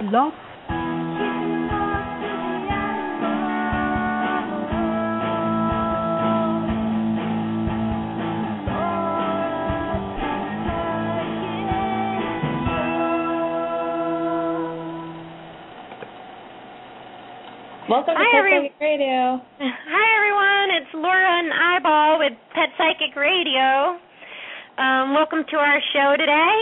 Blog Welcome Hi, to Pet every- Psychic Radio. Hi everyone, it's Laura and Eyeball with Pet Psychic Radio. Um, welcome to our show today.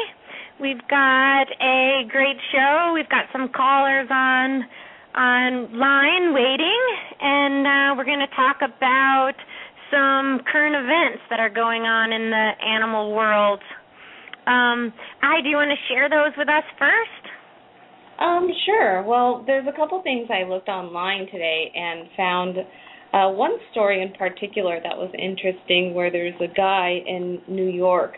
We've got a great show. We've got some callers on online waiting, and uh, we're going to talk about some current events that are going on in the animal world. Um, I do you want to share those with us first? Um, sure. Well, there's a couple things I looked online today and found uh, one story in particular that was interesting where there's a guy in New York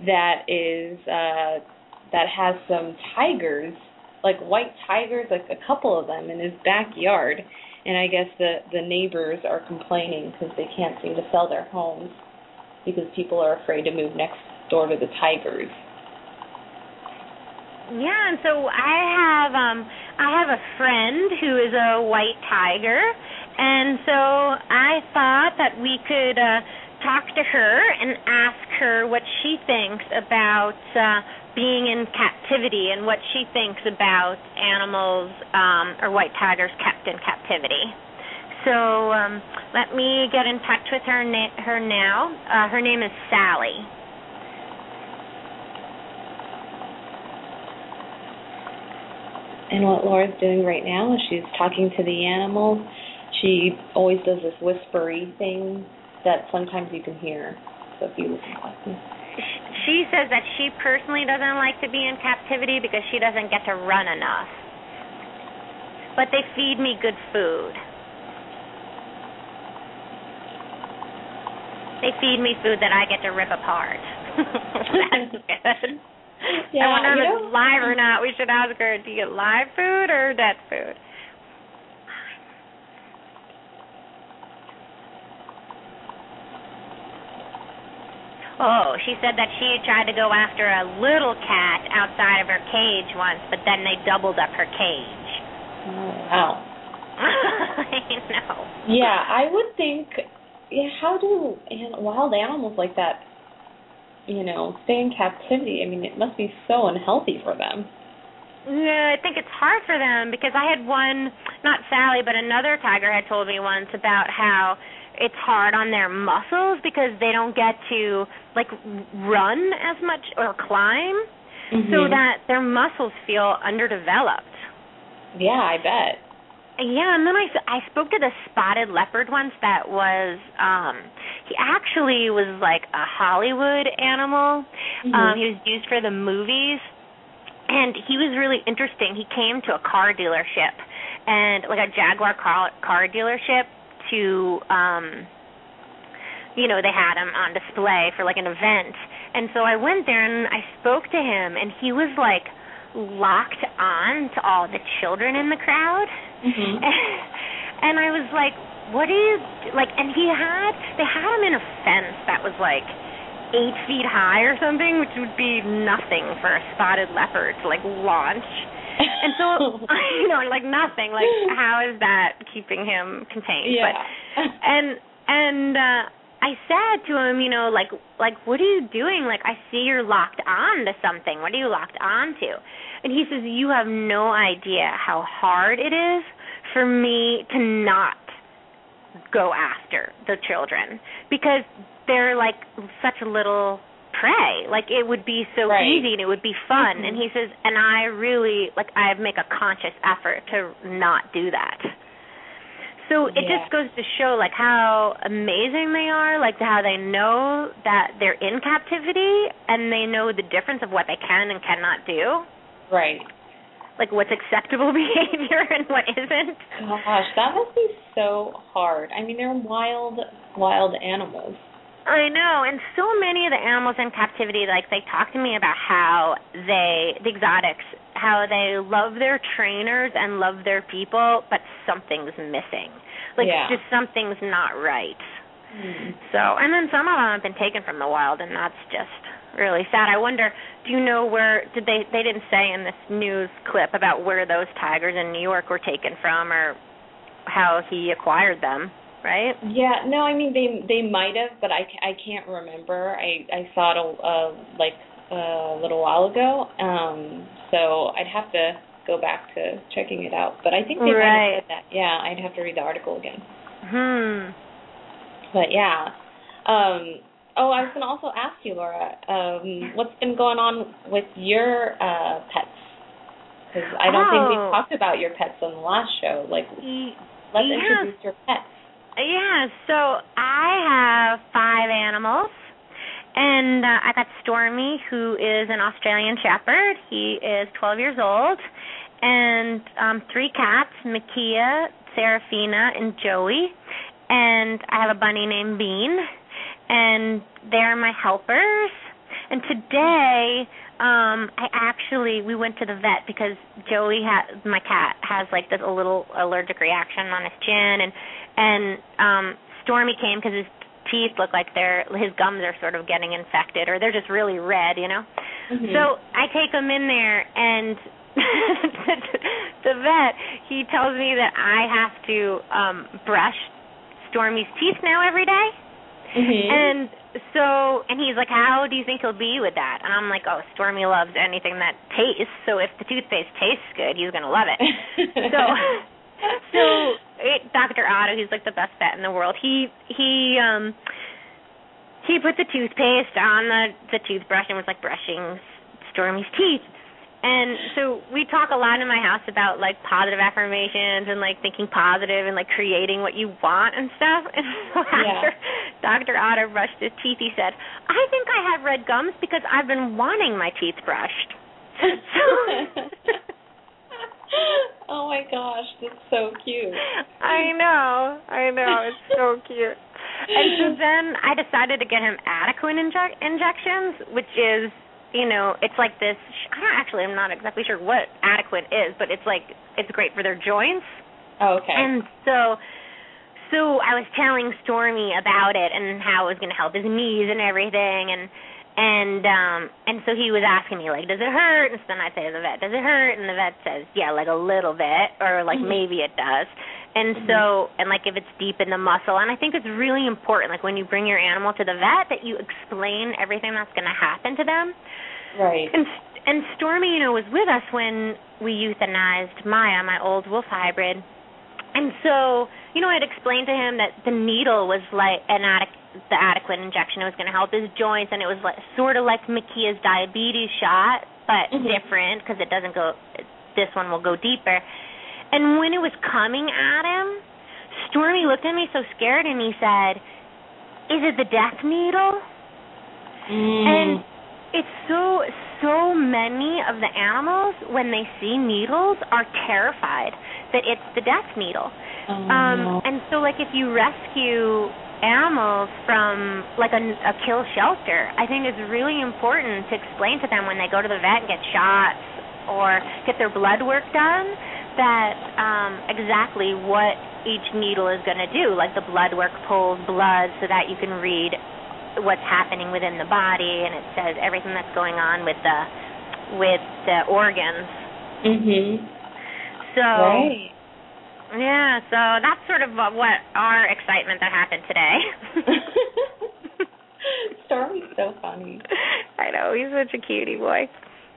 that is uh that has some tigers, like white tigers, like a couple of them in his backyard. And I guess the the neighbors are complaining because they can't seem to sell their homes because people are afraid to move next door to the tigers. Yeah, and so I have um I have a friend who is a white tiger, and so I thought that we could uh talk to her and ask her what she thinks about uh being in captivity and what she thinks about animals um or white tigers kept in captivity. So um let me get in touch with her na- her now. Uh her name is Sally. And what Laura's doing right now is she's talking to the animals. She always does this whispery thing that sometimes you can hear. So if you listen closely. She says that she personally doesn't like to be in captivity because she doesn't get to run enough. But they feed me good food. They feed me food that I get to rip apart. That's good. Yeah, I wonder if it's live or um, not. We should ask her, do you get live food or dead food? Oh, she said that she tried to go after a little cat outside of her cage once, but then they doubled up her cage. Oh, wow. I know. Yeah, I would think. Yeah, how do wild animals like that, you know, stay in captivity? I mean, it must be so unhealthy for them. Yeah, I think it's hard for them because I had one, not Sally, but another tiger had told me once about how it's hard on their muscles because they don't get to like run as much or climb, so Mhm. that their muscles feel underdeveloped. Yeah, I bet. Yeah, and then I, I spoke to the spotted leopard once that was um he actually was like a Hollywood animal. Um Mhm. he was used for the movies and he was really interesting. He came to a car dealership and like a Jaguar car car dealership to um you know, they had him on display for like an event. And so I went there and I spoke to him and he was like locked on to all the children in the crowd. Mhm. and I was like, "What are you like?" And he had they had him in a fence that was like eight feet high or something, which would be nothing for a spotted leopard to like launch. And so you know, like nothing. Like how is that keeping him contained? yeah. But and and uh I said to him, you know, like like what are you doing? Like I see you're locked on to something. What are you locked on to? And he says, You have no idea how hard it is for me to not go after the children because they're like such a little prey. Like it would be so Right. easy and it would be fun. Mhm. And he says, and I really like I make a conscious effort to not do that. So it Yeah. just goes to show like how amazing they are, like how they know that they're in captivity and they know the difference of what they can and cannot do, Right. like what's acceptable behavior and what isn't. Gosh, that must be so hard. I mean, they're wild, wild animals. I know, and so many of the animals in captivity, like they talk to me about how they, the exotics, how they love their trainers and love their people, but something's missing. Like Yeah. just something's not right. Hmm. So, and then some of them have been taken from the wild, and that's just really sad. I wonder, do you know where did they they didn't say in this news clip about where those tigers in New York were taken from or how he acquired them, right? Yeah, no, I mean they they might have, but I, I can't remember. I I saw it a, uh, like a little while ago. Um so I'd have to go back to checking it out. But I think they right. might have said that. Yeah, I'd have to read the article again. Hmm. But yeah. Um oh, I was going to also ask you, Laura, um what's been going on with your uh pets? Cuz I don't think we Oh. talked about your pets on the last show. Like let's Yeah. introduce your pets. Yeah, so I have five animals. And uh, I got Stormy, who is an Australian Shepherd. He is 12 years old. And um, three cats, Makia, Serafina, and Joey. And I have a bunny named Bean. And they're my helpers. And today, um, I actually we went to the vet because Joey had my cat has like this a little allergic reaction on his chin, and and um, Stormy came because his teeth look like they're his gums are sort of getting infected or they're just really red, you know. Mhm. So I take him in there and the vet he tells me that I have to um brush Stormy's teeth now every day. Mhm. And so, and he's like, "How do you think he'll be with that?" And I'm like, "Oh, Stormy loves anything that tastes. So if the toothpaste tastes good, he's gonna love it." so, so it, Dr. Otto, he's like the best vet in the world. He he um he put the toothpaste on the the toothbrush and was like brushing Stormy's teeth. And so we talk a lot in my house about like positive affirmations and like thinking positive and like creating what you want and stuff. And so after Dr. Otto brushed his teeth, he said, "I think I have red gums because I've been wanting my teeth brushed." oh my gosh, that's so cute. I know, I know, it's so cute. And so then I decided to get him Adequan injec- injections, which is, you know, it's like this. I don't actually, I'm not exactly sure what Adequan is, but it's like it's great for their joints. Oh, okay. And so, so I was telling Stormy about it and how it was going to help his knees and everything, and and um and so he was asking me like, does it hurt? And so then I'd say to the vet, does it hurt? And the vet says, yeah, like a little bit, or like Mhm. maybe it does. And Mhm. so, and like if it's deep in the muscle, and I think it's really important, like when you bring your animal to the vet, that you explain everything that's going to happen to them. right. And and Stormy, you know, was with us when we euthanized Maya, my old wolf hybrid. And so, you know, I'd explained to him that the needle was like an Adequan the Adequan injection. It was going to help his joints, and it was like sort of like Makia's diabetes shot, but Mhm. different because it doesn't go. This one will go deeper. And when it was coming at him, Stormy looked at me so scared, and he said, "Is it the death needle?" Mm. And it's so so many of the animals when they see needles are terrified that it's the death needle. oh, Um and so like if you rescue animals from like a, a kill shelter, I think it's really important to explain to them when they go to the vet and get shots or get their blood work done that um exactly what each needle is going to do. Like the blood work pulls blood so that you can read what's happening within the body and it says everything that's going on with the with the organs. Mhm. So Right. Yeah, so that's sort of what what our excitement that happened today. Stormy's so funny. I know he's such a cutie boy.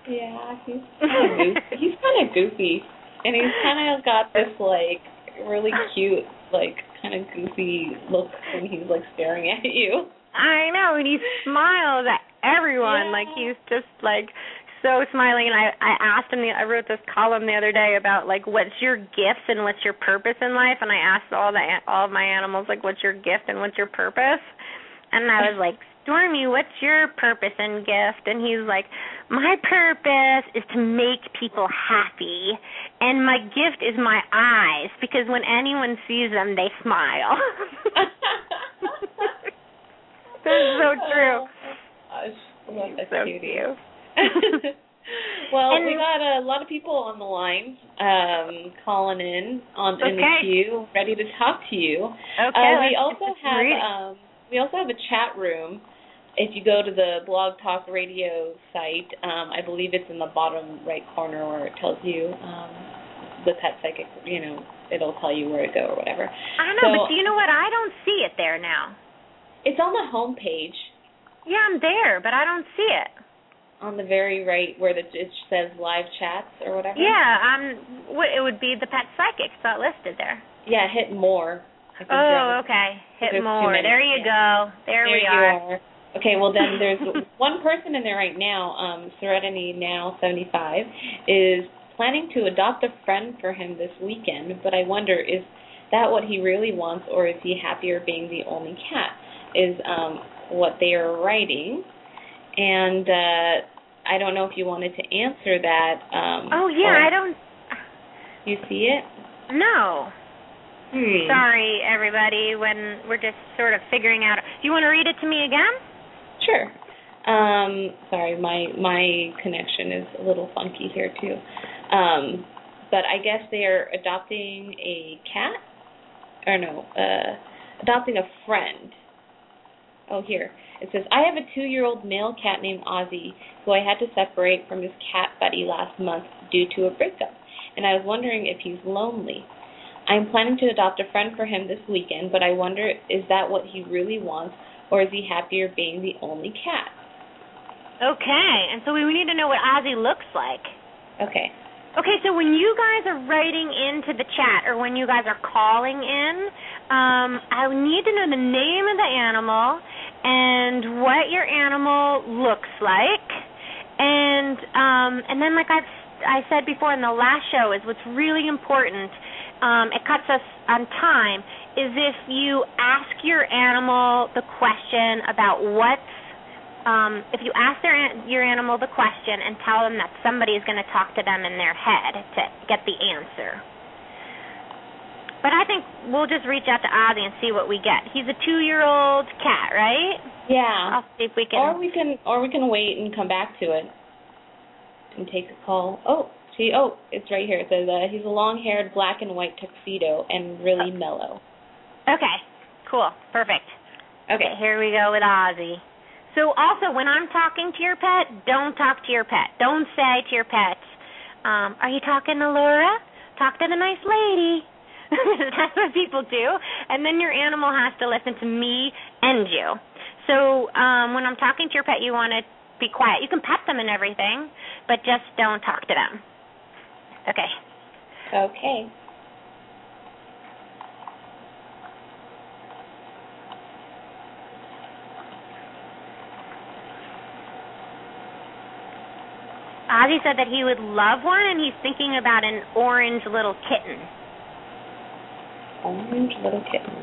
Yeah, he's kind of. He's kind of goofy, and he's kind of got this like really cute, like kind of goofy look when he's like staring at you. I know, and he smiles at everyone. Yeah. Like he's just like so smiling. And I I asked him. The, I wrote this column the other day about like what's your gifts and what's your purpose in life. And I asked all the all of my animals like what's your gift and what's your purpose. And I was like, Stormy, what's your purpose and gift? And he's like, my purpose is to make people happy, and my gift is my eyes because when anyone sees them, they smile. That's so true. Oh, gosh, I love that so cutie. cute. well, And- we got a lot of people on the line um, calling in on in the queue, ready to talk to you. Okay. uh, we also have um, we also have a chat room. if you go to the Blog Talk Radio site, um, I believe it's in the bottom right corner where it tells you um, the pet psychic. You know, it'll tell you where to go or whatever. I don't know, So- but do you know what? I don't see it there now. It's on the home page Yeah, I'm there, but I don't see it. On the very right where the, it says live chats or whatever. Yeah, um, what it would be the pet psychic. It's not listed there. Yeah, hit more. Oh, okay. Hit more. There you yeah. go. There, There we you are. Okay, well then there's one person in there right now, um, Serenity Now 75, is planning to adopt a friend for him this weekend, but I wonder is that what he really wants or is he happier being the only cat? Is um what they are writing. And uh I don't know if you wanted to answer that. Um Oh yeah, I don't. You see it? No. Hmm. Sorry, everybody. When we're just sort of figuring out. Do you want to read it to me again? Sure. Um, sorry, my my connection is a little funky here too. Um, but I guess they are adopting a cat, or no, uh, adopting a friend. Oh, here it says I have a two-year-old male cat named Ozzy who I had to separate from his cat buddy last month due to a breakup, and I was wondering if he's lonely. I'm planning to adopt a friend for him this weekend, but I wonder is that what he really wants, or is he happier being the only cat? Okay. And so we need to know what Ozzy looks like. Okay. Okay, so when you guys are writing into the chat or when you guys are calling in, um, I need to know the name of the animal and what your animal looks like. And um, and then like I've I said before in the last show is what's really important. Um, it cuts us on time. Is if you ask your animal the question about what's um, if you ask their your animal the question and tell them that somebody is going to talk to them in their head to get the answer. But I think we'll just reach out to Ozzy and see what we get. He's a two-year-old cat, right? Yeah. I'll see if we can. Or we can or we can wait and come back to it and take a call. Oh, see, oh, it's right here. It says uh, he's a long-haired black and white tuxedo and really mellow. Okay, cool, perfect. Okay. here we go with Ozzy. So also, when I'm talking to your pet, don't talk to your pet. Don't say to your pet, um, "Are you talking to Laura? Talk to the nice lady." That's what people do, and then your animal has to listen to me and you. So um, when I'm talking to your pet, you want to be quiet. You can pet them and everything, but just don't talk to them. Okay. Okay. Ozzy said that he would love one, and he's thinking about an orange little kitten. Orange little kitten.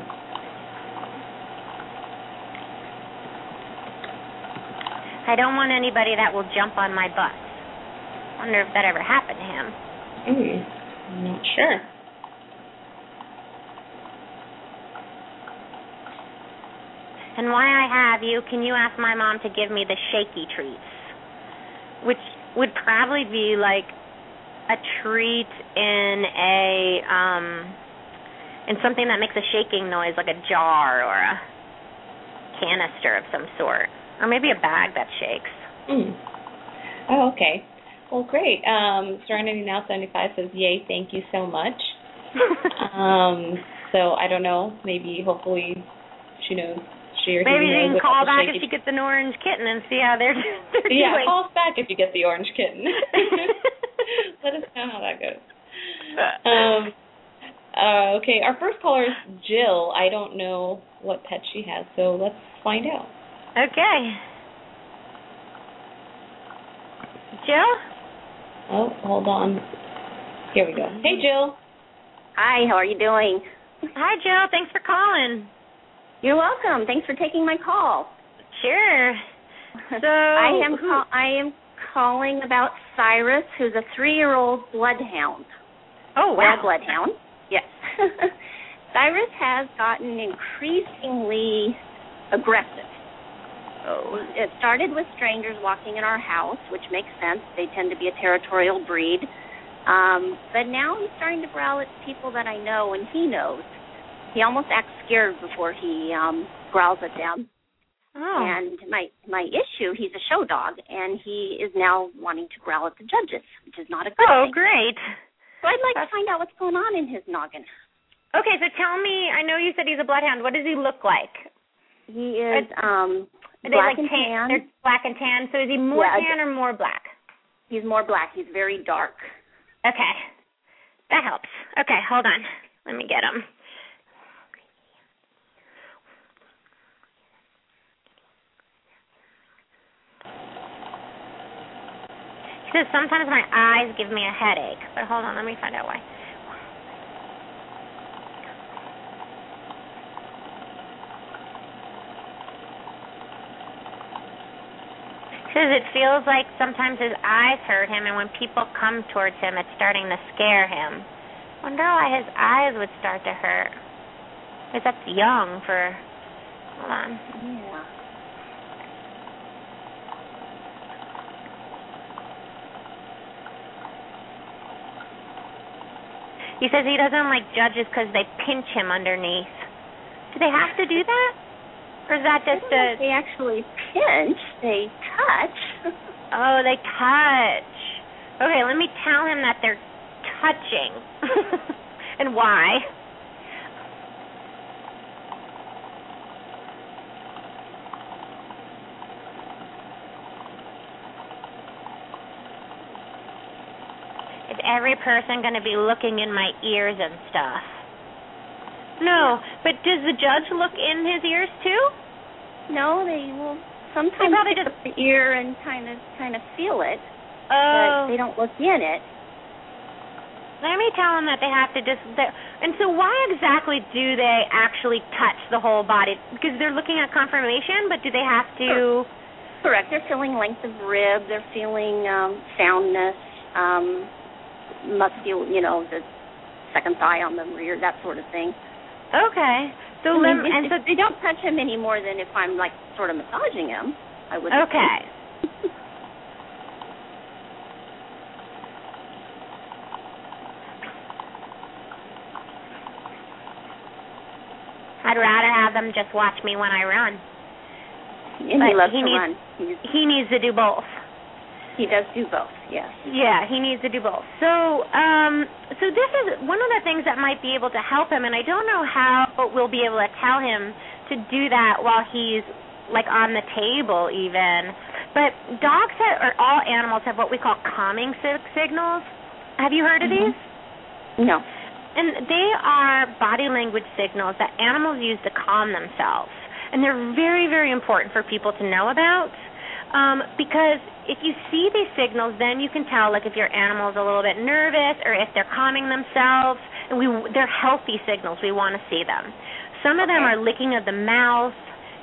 I don't want anybody that will jump on my bus. Wonder if that ever happened to him. Mm, I'm not sure. And while I have you, can you ask my mom to give me the shaky treats? Which would probably be like a treat in a um in something that makes a shaking noise like a jar or a canister of some sort. Or maybe a bag that shakes. Mm. Oh, okay. Well, great. Um, Serenity Now 75 says, yay, thank you so much. um, so I don't know. Maybe, hopefully, she knows. She or he Maybe you can call back if she gets an orange kitten and see how they're, they're Yeah, doing. call us back if you get the orange kitten. Let us know how that goes. Um, uh, okay, our first caller is Jill. I don't know what pet she has, so let's find out. Okay. Jill? Oh, hold on. Here we go. Hey, Jill. Hi, how are you doing? Hi, Jill. Thanks for calling. You're welcome. Thanks for taking my call. Sure. So I am who- call- I am calling about Cyrus, who's a three-year-old bloodhound. Oh Well, wow. bloodhound. Cyrus has gotten increasingly aggressive. Oh, It started with strangers walking in our house, which makes sense. They tend to be a territorial breed. Um, but now he's starting to growl at people that I know and he knows. He almost acts scared before he um, growls at them. Oh. And my my issue, he's a show dog, and he is now wanting to growl at the judges, which is not a good Oh, thing. Oh, great. So I'd like That's- to find out what's going on in his noggin. Okay, so tell me, I know you said he's a bloodhound. What does he look like? He is um Are black like and tan? tan. They're black and tan. So is he more Yeah, tan or more black? He's more black. He's very dark. Okay. That helps. Okay, hold on. Let me get him. He says sometimes my eyes give me a headache, but hold on, let me find out why. He says it feels like sometimes his eyes hurt him, and when people come towards him, it's starting to scare him. Wonder why his eyes would start to hurt. Because that's young for. Hold on. Yeah. He says he doesn't like judges because they pinch him underneath. Do they have to do that? Or is that just a. They actually pinch. They touch. Oh, they touch. Okay, let me tell him that they're touching. and why. Is every person going to be looking in my ears and stuff? No, but does the judge look in his ears too? no, they will sometimes probably pick just- the ear and kind of kind of feel it, Oh. but they don't look in it. Let me tell them that they have to just. And so, why exactly do they actually touch the whole body? Because they're looking at conformation, but do they have to? Correct. They're feeling length of rib. They're feeling um, soundness. Um, must feel, you know, the second thigh on the rear, that sort of thing. Okay. So, I mean, and so. they don't touch him any more than if I'm like sort of massaging him. I would. Okay. I'd rather have them just watch me when I run. and But he loves he to needs- run. He needs to do both. He does do both. Yes. Yeah, he needs to do both. So, um, so this is one of the things that might be able to help him, and I don't know how but we'll be able to tell him to do that while he's like on the table, even. But dogs have, or all animals have what we call calming sig- signals. Have you heard of Mhm. these? No. And they are body language signals that animals use to calm themselves. And they're very, very important for people to know about. Um, because if you see these signals, then you can tell like if your animal is a little bit nervous or if they're calming themselves. And we they're healthy signals. We want to see them. Some of them are licking of the mouth,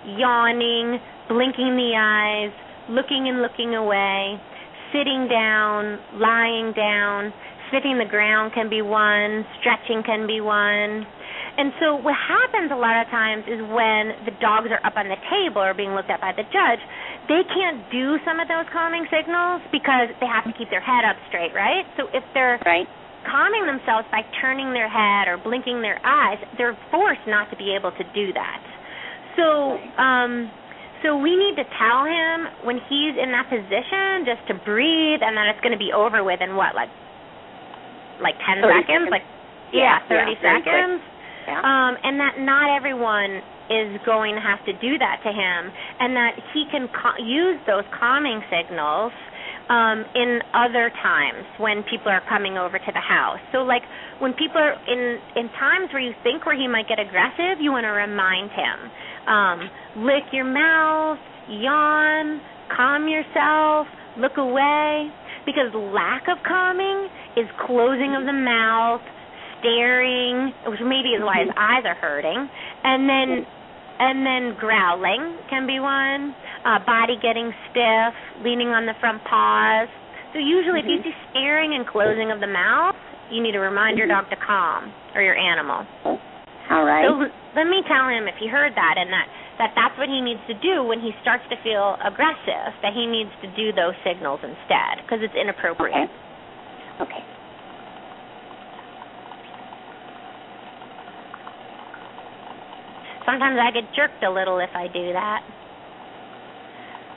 yawning, blinking the eyes, looking and looking away, sitting down, lying down, sniffing the ground can be one, stretching can be one. And so what happens a lot of times is when the dogs are up on the table or being looked at by the judge, they can't do some of those calming signals because they have to keep their head up straight, right? So if they're Right. calming themselves by turning their head or blinking their eyes, they're forced not to be able to do that. So, um so we need to tell him when he's in that position just to breathe and then it's going to be over with in what like like 10 seconds, seconds. like yeah, Yeah, 30 yeah, seconds. Yeah. Um and that not everyone is going to have to do that to him and that he can ca- use those calming signals um in other times when people are coming over to the house. So like when people are in in times where you think where he might get aggressive, you want to remind him. Um lick your mouth, yawn, calm yourself, look away because lack of calming is closing of the mouth, staring, which maybe is why his eyes are hurting, and then and then growling can be one. Uh, body getting stiff, leaning on the front paws. So usually, if you Mhm. see staring and closing of the mouth, you need to remind your Mhm. dog to calm or your animal. All right. So let me tell him if he heard that and that that that's what he needs to do when he starts to feel aggressive. That he needs to do those signals instead because it's inappropriate. Okay. Okay. Sometimes I get jerked a little if I do that.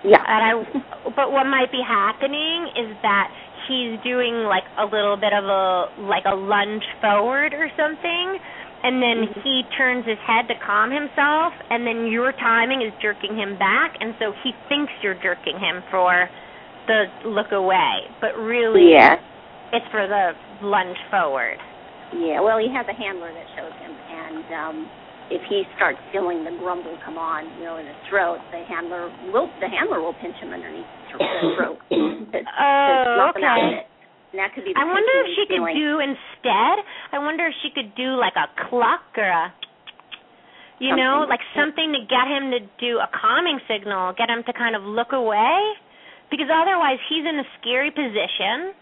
Yeah. And I, but what might be happening is that he's doing like a little bit of a like a lunge forward or something, and then Mhm. he turns his head to calm himself, and then your timing is jerking him back, and so he thinks you're jerking him for the look away, but really Yeah. it's for the lunge forward. Yeah. Well, he has a handler that shows him, and um if he starts feeling the grumble come on, you know, in his throat, the handler will the handler will pinch him underneath the throat to, Oh, knock him out of okay. And that could be. The I wonder if she could feeling. do instead. I wonder if she could do like a cluck or a, you know, like something to get him to do a calming signal, get him to kind of look away, because otherwise he's in a scary position.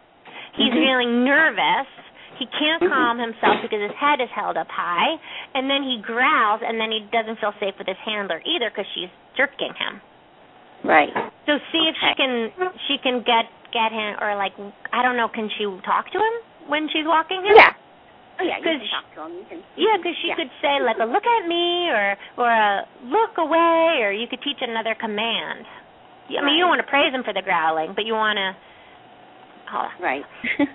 He's Mhm. feeling nervous. He can't Mhm. calm himself because his head is held up high, and then he growls, and then he doesn't feel safe with his handler either because she's jerking him. Right. So see if she can she can get get him or like I don't know can she talk to him when she's walking him? Yeah. Oh yeah. You 'Cause can talk to him. You can. Yeah, because she yeah. could say like a look at me or or a look away or you could teach another command. I mean, you don't want to praise him for the growling, but you want to. Oh, Right.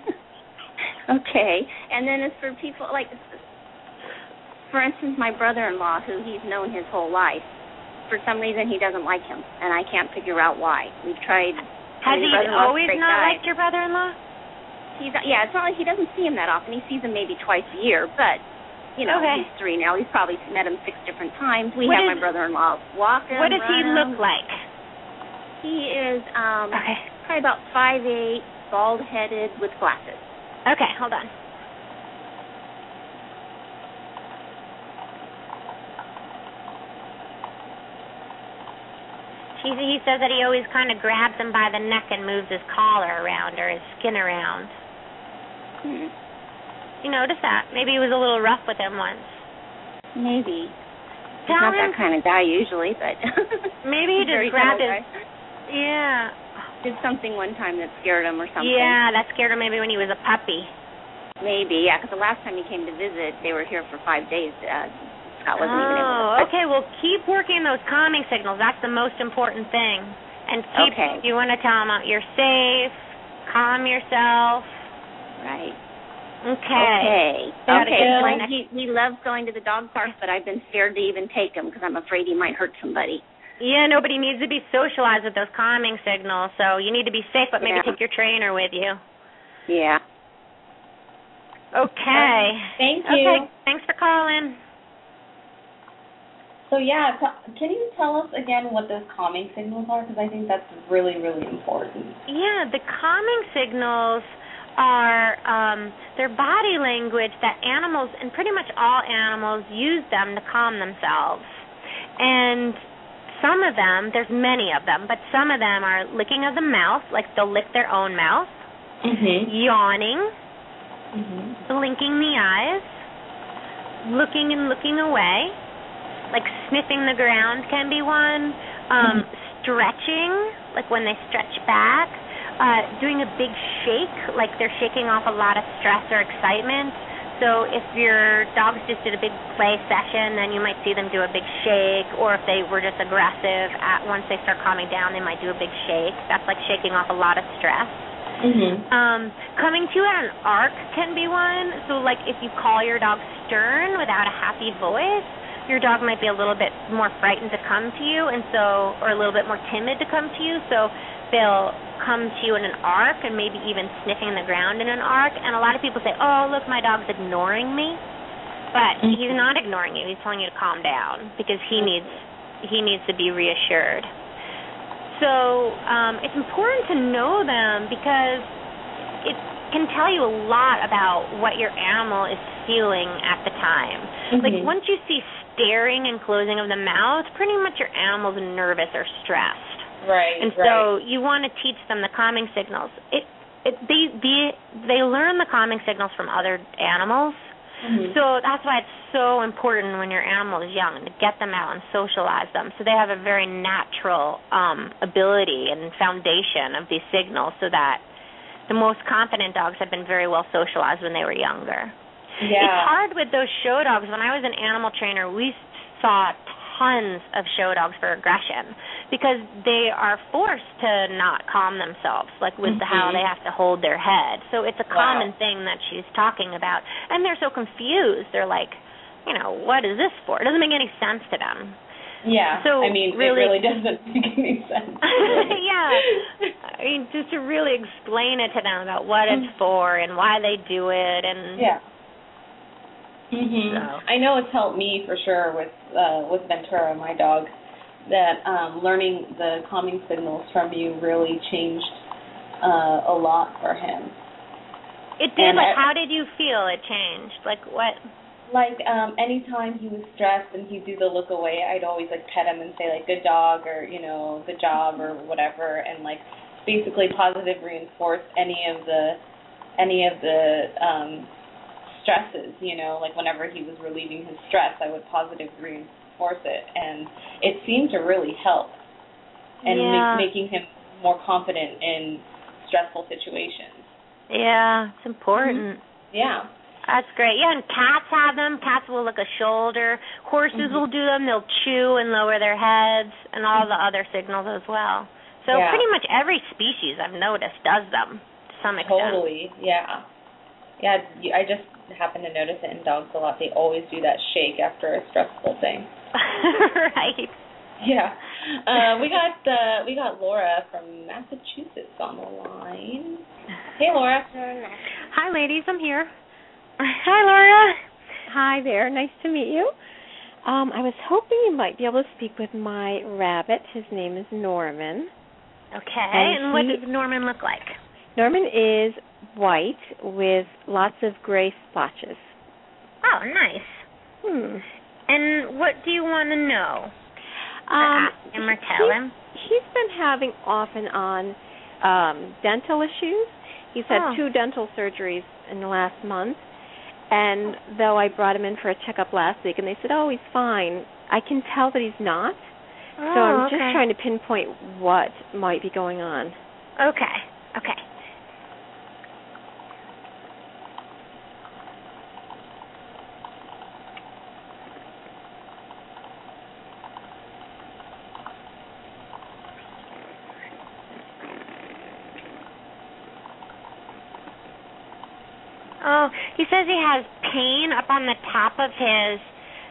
okay. And then as for people like, for instance, my brother-in-law, who he's known his whole life, for some reason he doesn't like him, and I can't figure out why. We've tried. has he your brother-in-law's a always not guy. liked your brother-in-law? He's yeah. It's not like he doesn't see him that often. He sees him maybe twice a year, but. You know, Okay. he's three now. He's probably met him six different times. We What have is- my brother-in-law walk him. What does he him. look like? He is um Okay. probably about five eight, bald headed with glasses. Okay, hold on. He he says that he always kind of grabs him by the neck and moves his collar around or his skin around. Hmm. You notice that? Maybe he was a little rough with him once. Maybe. He's not him that kind of guy usually, but maybe he He's a very just grabbed his guy. yeah. Did something one time that scared him or something. Yeah, that scared him maybe when he was a puppy. Maybe, yeah, because the last time he came to visit, they were here for five days. Uh, Scott wasn't even able to. oh, okay. Well, keep working those calming signals. That's the most important thing. And keep. Okay. You want to tell him you're safe. Calm yourself. Right. Okay. Okay. Okay. Well, he he loves going to the dog park, but I've been scared to even take him because I'm afraid he might hurt somebody. Yeah, nobody needs to be socialized with those calming signals. So you need to be safe, but maybe Yeah. take your trainer with you. Yeah. Okay. Thank you. Okay. Thanks for calling. So yeah, t- can you tell us again what those calming signals are? Because I think that's really, really important. Yeah, the calming signals are um, their body language that animals and pretty much all animals use them to calm themselves. And some of them, there's many of them, but some of them are licking of the mouth, like they'll lick their own mouth, Mhm. yawning, Mhm. blinking the eyes, looking and looking away, like sniffing the ground can be one, um, stretching, like when they stretch back, uh, doing a big shake, like they're shaking off a lot of stress or excitement. So if your dogs just did a big play session, then you might see them do a big shake, or if they were just aggressive, at once they start calming down, they might do a big shake. That's like shaking off a lot of stress. Mhm. Um, coming to you at an arc can be one. So, like, if you call your dog stern without a happy voice, your dog might be a little bit more frightened to come to you, and so, or a little bit more timid to come to you. So, they'll come to you in an arc, and maybe even sniffing the ground in an arc. And a lot of people say, "Oh, look, my dog's ignoring me," but he's not ignoring you. He's telling you to calm down because he needs he needs to be reassured. So um, it's important to know them because it can tell you a lot about what your animal is feeling at the time. Like Mhm. once you see staring and closing of the mouth, pretty much your animal's nervous or stressed. Right. And right. so you want to teach them the calming signals. It, it they they they learn the calming signals from other animals. Mhm. So that's why it's so important when your animal is young to get them out and socialize them so they have a very natural um, ability and foundation of these signals so that the most confident dogs have been very well socialized when they were younger. yeah. It's hard with those show dogs. When I was an animal trainer, we saw tons of show dogs for aggression because they are forced to not calm themselves, like with mm-hmm. the, how they have to hold their head. So it's a common wow. thing that she's talking about, and they're so confused. They're like, you know, what is this for? It doesn't make any sense to them. Yeah. So I mean, really, it really doesn't make any sense. yeah. I mean, just to really explain it to them about what it's mm-hmm. for and why they do it, and yeah. Mhm. So. I know it's helped me for sure with uh with Ventura, my dog, that um learning the calming signals from you really changed uh a lot for him. It did. And like, I, how did you feel? It changed. Like what? like um anytime he was stressed and he'd do the look away i'd always like pet him and say like good dog or you know good job or whatever and like basically positive reinforce any of the any of the um stresses you know like whenever he was relieving his stress i would positive reinforce it and it seemed to really help and yeah. make, making him more confident in stressful situations yeah it's important mm-hmm. yeah that's great. Yeah, and cats have them. Cats will lick a shoulder. Horses mm-hmm. will do them. They'll chew and lower their heads, and all the other signals as well. So yeah. pretty much every species I've noticed does them to some extent. Totally. Yeah. Yeah. I just happen to notice it in dogs a lot. They always do that shake after a stressful thing. right. Yeah. Uh, we got uh, we got Laura from Massachusetts on the line. Hey, Laura. Hi, ladies. I'm here. Hi, Laura. Hi there. Nice to meet you. Um, I was hoping you might be able to speak with my rabbit. His name is Norman. Okay. And, and what does Norman look like? Norman is white with lots of gray splotches. Oh, nice. Hmm. And what do you want to know? Um, ask him or tell him? He's been having off and on um, dental issues. He's had oh. two dental surgeries in the last month and though I brought him in for a checkup last week, and they said, "Oh, he's fine," I can tell that he's not. Oh, so I'm okay. just trying to pinpoint what might be going on. Okay. Okay. Oh, he says he has pain up on the top of his.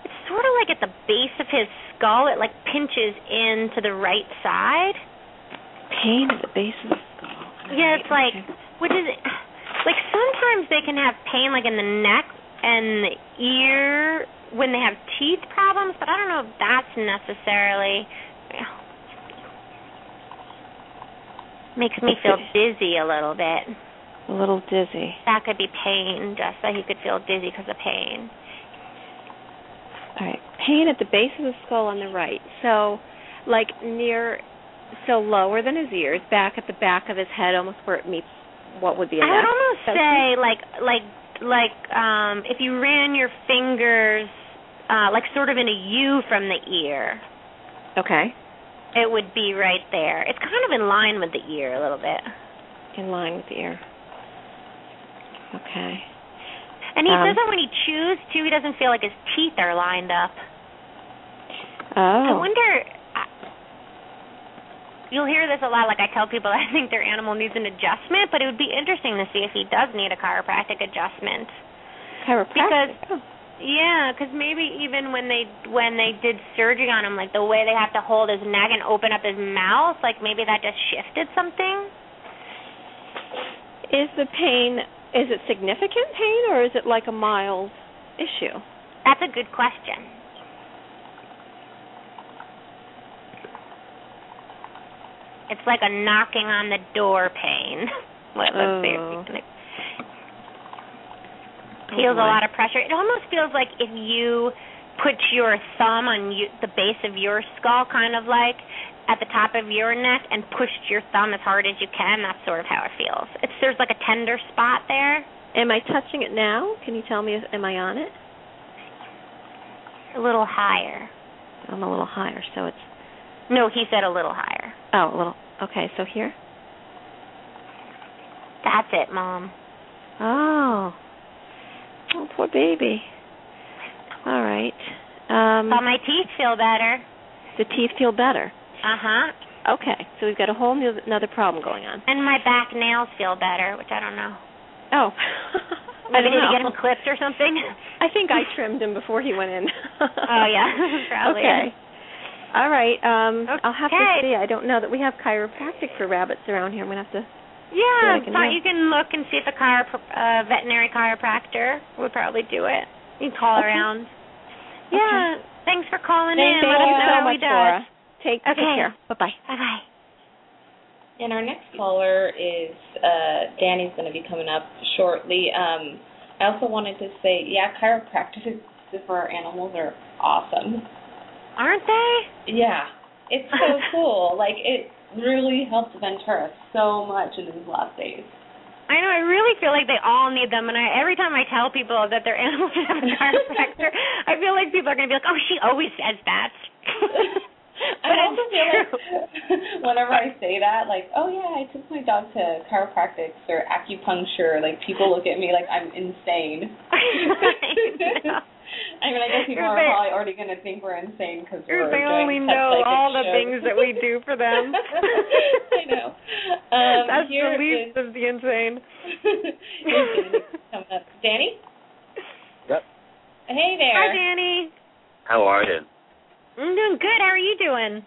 It's sort of like at the base of his skull. It like pinches into the right side. Pain at the base of the skull. Yeah, it's like what is? Like sometimes they can have pain like in the neck and the ear when they have teeth problems, but I don't know if that's necessarily makes me feel dizzy a little bit. A little dizzy. That could be pain, just that he could feel dizzy because of pain. All right. Pain at the base of the skull on the right. So, like near, so lower than his ears, back at the back of his head, almost where it meets what would be a I would almost say like like like um if you ran your fingers uh like sort of in a U from the ear. Okay. It would be right there. It's kind of in line with the ear a little bit. In line with the ear. Okay. And he um, says that when he chews too, he doesn't feel like his teeth are lined up. Oh. I wonder. You'll hear this a lot. Like I tell people, I think their animal needs an adjustment, but it would be interesting to see if he does need a chiropractic adjustment. Chiropractic. Because oh. yeah, because maybe even when they when they did surgery on him, like the way they have to hold his neck and open up his mouth, like maybe that just shifted something. Is the pain is it significant pain or is it like a mild issue? That's a good question. It's like a knocking on the door pain. What oh. feels oh, a lot of pressure. It almost feels like if you put your thumb on you, the base of your skull, kind of like, at the top of your neck and pushed your thumb as hard as you can. That's sort of how it feels. It's there's like a tender spot there. Am I touching it now? Can you tell me? If, am I on it? A little higher. I'm a little higher, so it's. No, he said a little higher. Oh, a little. Okay, so here. That's it, mom. Oh. Oh, poor baby. All right. Um, Well, my teeth feel better. the teeth feel better. Uh huh. Okay, so we've got a whole new another problem going on. And my back nails feel better, which I don't know. Oh, I Maybe to know. get them clipped or something. I think I trimmed him before he went in. oh yeah, probably. Okay. All right. Um, I'll have to see. I don't know that we have chiropractic for rabbits around here. I'm gonna have to. Yeah, I thought you can look and see if a chiro- uh, veterinary chiropractor would probably do it. You can call Okay. around. Yeah. Thanks for calling Thank in. you Let us know so how much, he. Laura. Take, take care. Bye bye. Bye bye. And our next caller is uh, Danny's going to be coming up shortly. Um, I also wanted to say, yeah, chiropractic for our animals are awesome. Aren't they? Yeah, it's so cool. Like it really helped Ventura so much in these last days. I know. I really feel like they all need them, and I every time I tell people that their animals should have a chiropractor, I feel like people are going to be like, "Oh, she always says that." I But also it's feel like whenever I say that, like, oh yeah, I took my dog to chiropractics or acupuncture, like people look at me like I'm insane. I mean, I guess people You're probably already going to think we're insane because we're They doing only know psychic all the shows. things that we do for them. I know. Um, That's the least is- of the insane. coming up. Danny? Yep. Hey there. Hi, Danny. How are you? I'm doing good. How are you doing?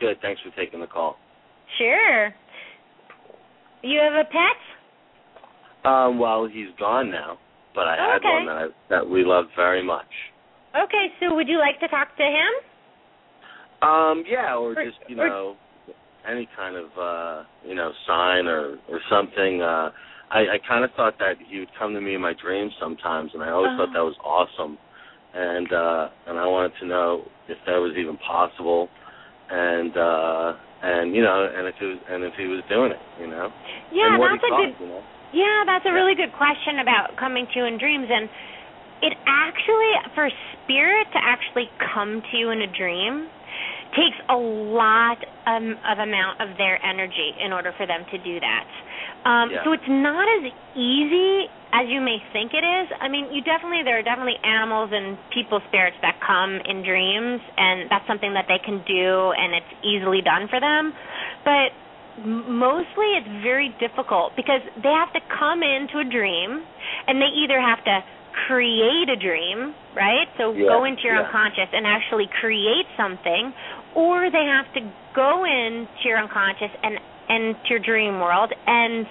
Good. Thanks for taking the call. Sure. You have a pet? Um, well, he's gone now, but I Oh, had okay. one that I, that we loved very much. Okay, so would you like to talk to him? Um, yeah, or Or- just you or- know, any kind of uh, you know sign or or something. Uh, I, I kind of thought that he would come to me in my dreams sometimes, and I always thought Oh. that was awesome. And uh, and I wanted to know if that was even possible, and uh, and you know, and if it was, and if he was doing it, you know, Yeah, that's he a thought, good you know. Yeah, that's a really good question about coming to you in dreams and it actually for spirit to actually come to you in a dream takes a lot um, of amount of their energy in order for them to do that. Um Yeah. so it's not as easy as you may think it is. I mean, you definitely there are definitely animals and people spirits that come in dreams and that's something that they can do and it's easily done for them. But mostly it's very difficult because they have to come into a dream and they either have to create a dream, right? So Yeah, go into your yeah. unconscious and actually create something or they have to go into your unconscious and and to your dream world and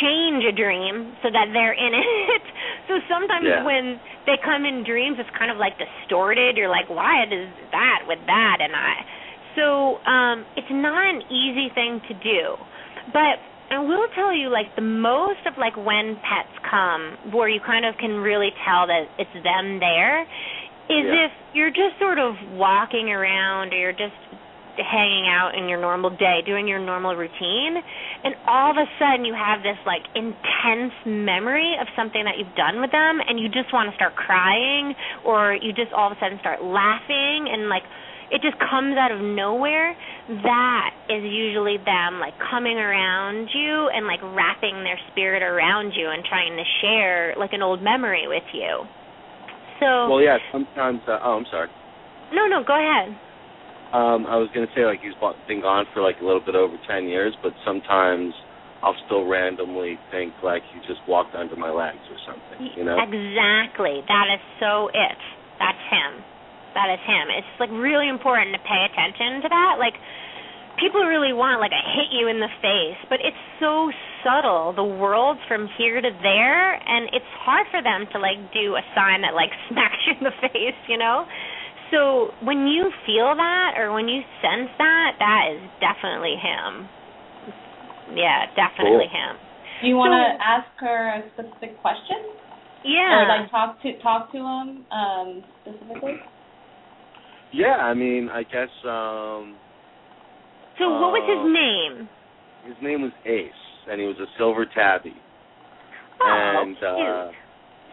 change a dream so that they're in it. so sometimes Yeah. when they come in dreams it's kind of like distorted. You're like, why is that with that and I so um it's not an easy thing to do. But I will tell you like the most of like when pets come where you kind of can really tell that it's them there is Yeah. if you're just sort of walking around or you're just hanging out in your normal day, doing your normal routine, and all of a sudden you have this like intense memory of something that you've done with them and you just want to start crying or you just all of a sudden start laughing and like it just comes out of nowhere, that is usually them like coming around you and like wrapping their spirit around you and trying to share like an old memory with you. So Well, yeah. Sometimes. Uh, oh, I'm sorry. no, no, go ahead. Um, I was gonna say like he's been gone for like a little bit over ten years, but sometimes I'll still randomly think like he just walked under my legs or something. You know? Exactly. That is so it. That's him. That is him. It's like really important to pay attention to that. Like people really want like a hit you in the face, but it's so subtle. The world's from here to there and it's hard for them to like do a sign that like smacks you in the face, you know? So when you feel that or when you sense that, that is definitely him. Yeah, definitely Cool. him. Do you want to So- ask her a specific question? Yeah. Or like talk to talk to him um, specifically? Yeah. I mean, I guess um, so what was his uh, name? his name was Ace, and he was a silver tabby. Oh, and cute. uh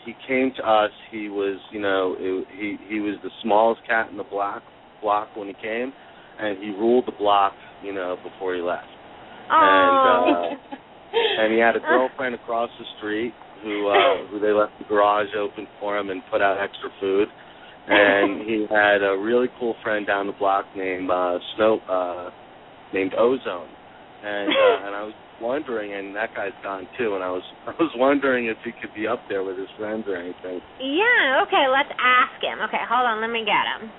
he came to us. He was, you know, it, he he was the smallest cat in the block block when he came, and he ruled the block, you know, before he left. oh. and, And he had a girlfriend across the street who uh who they left the garage open for him and put out extra food. and he had a really cool friend down the block named uh, Snow, uh, named Ozone, and uh, and I was wondering, and that guy's gone too, and I was I was wondering if he could be up there with his friends or anything. Yeah, okay, let's ask him. Okay, hold on, let me get him.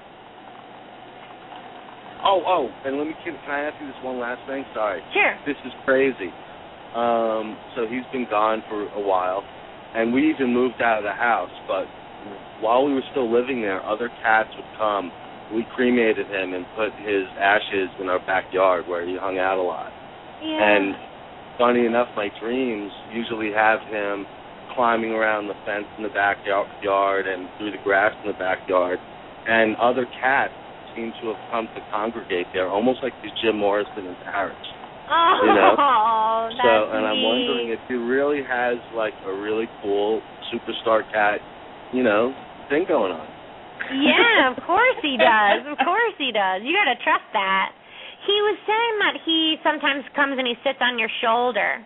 Oh, oh, and let me can, can I ask you this one last thing? Sorry. Sure. This is crazy. Um, so he's been gone for a while, and we even moved out of the house. But while we were still living there, other cats would come. We cremated him and put his ashes in our backyard where he hung out a lot. Yeah. And funny enough, my dreams usually have him climbing around the fence in the backyard and through the grass in the backyard, and other cats seem to have come to congregate there, almost like the Jim Morrison and Paris. oh, you know, oh, that's so, and I'm wondering if he really has like a really cool superstar cat, you know, thing going on. Yeah, of course he does. Of course he does. You got to trust that. He was saying that he sometimes comes and he sits on your shoulder.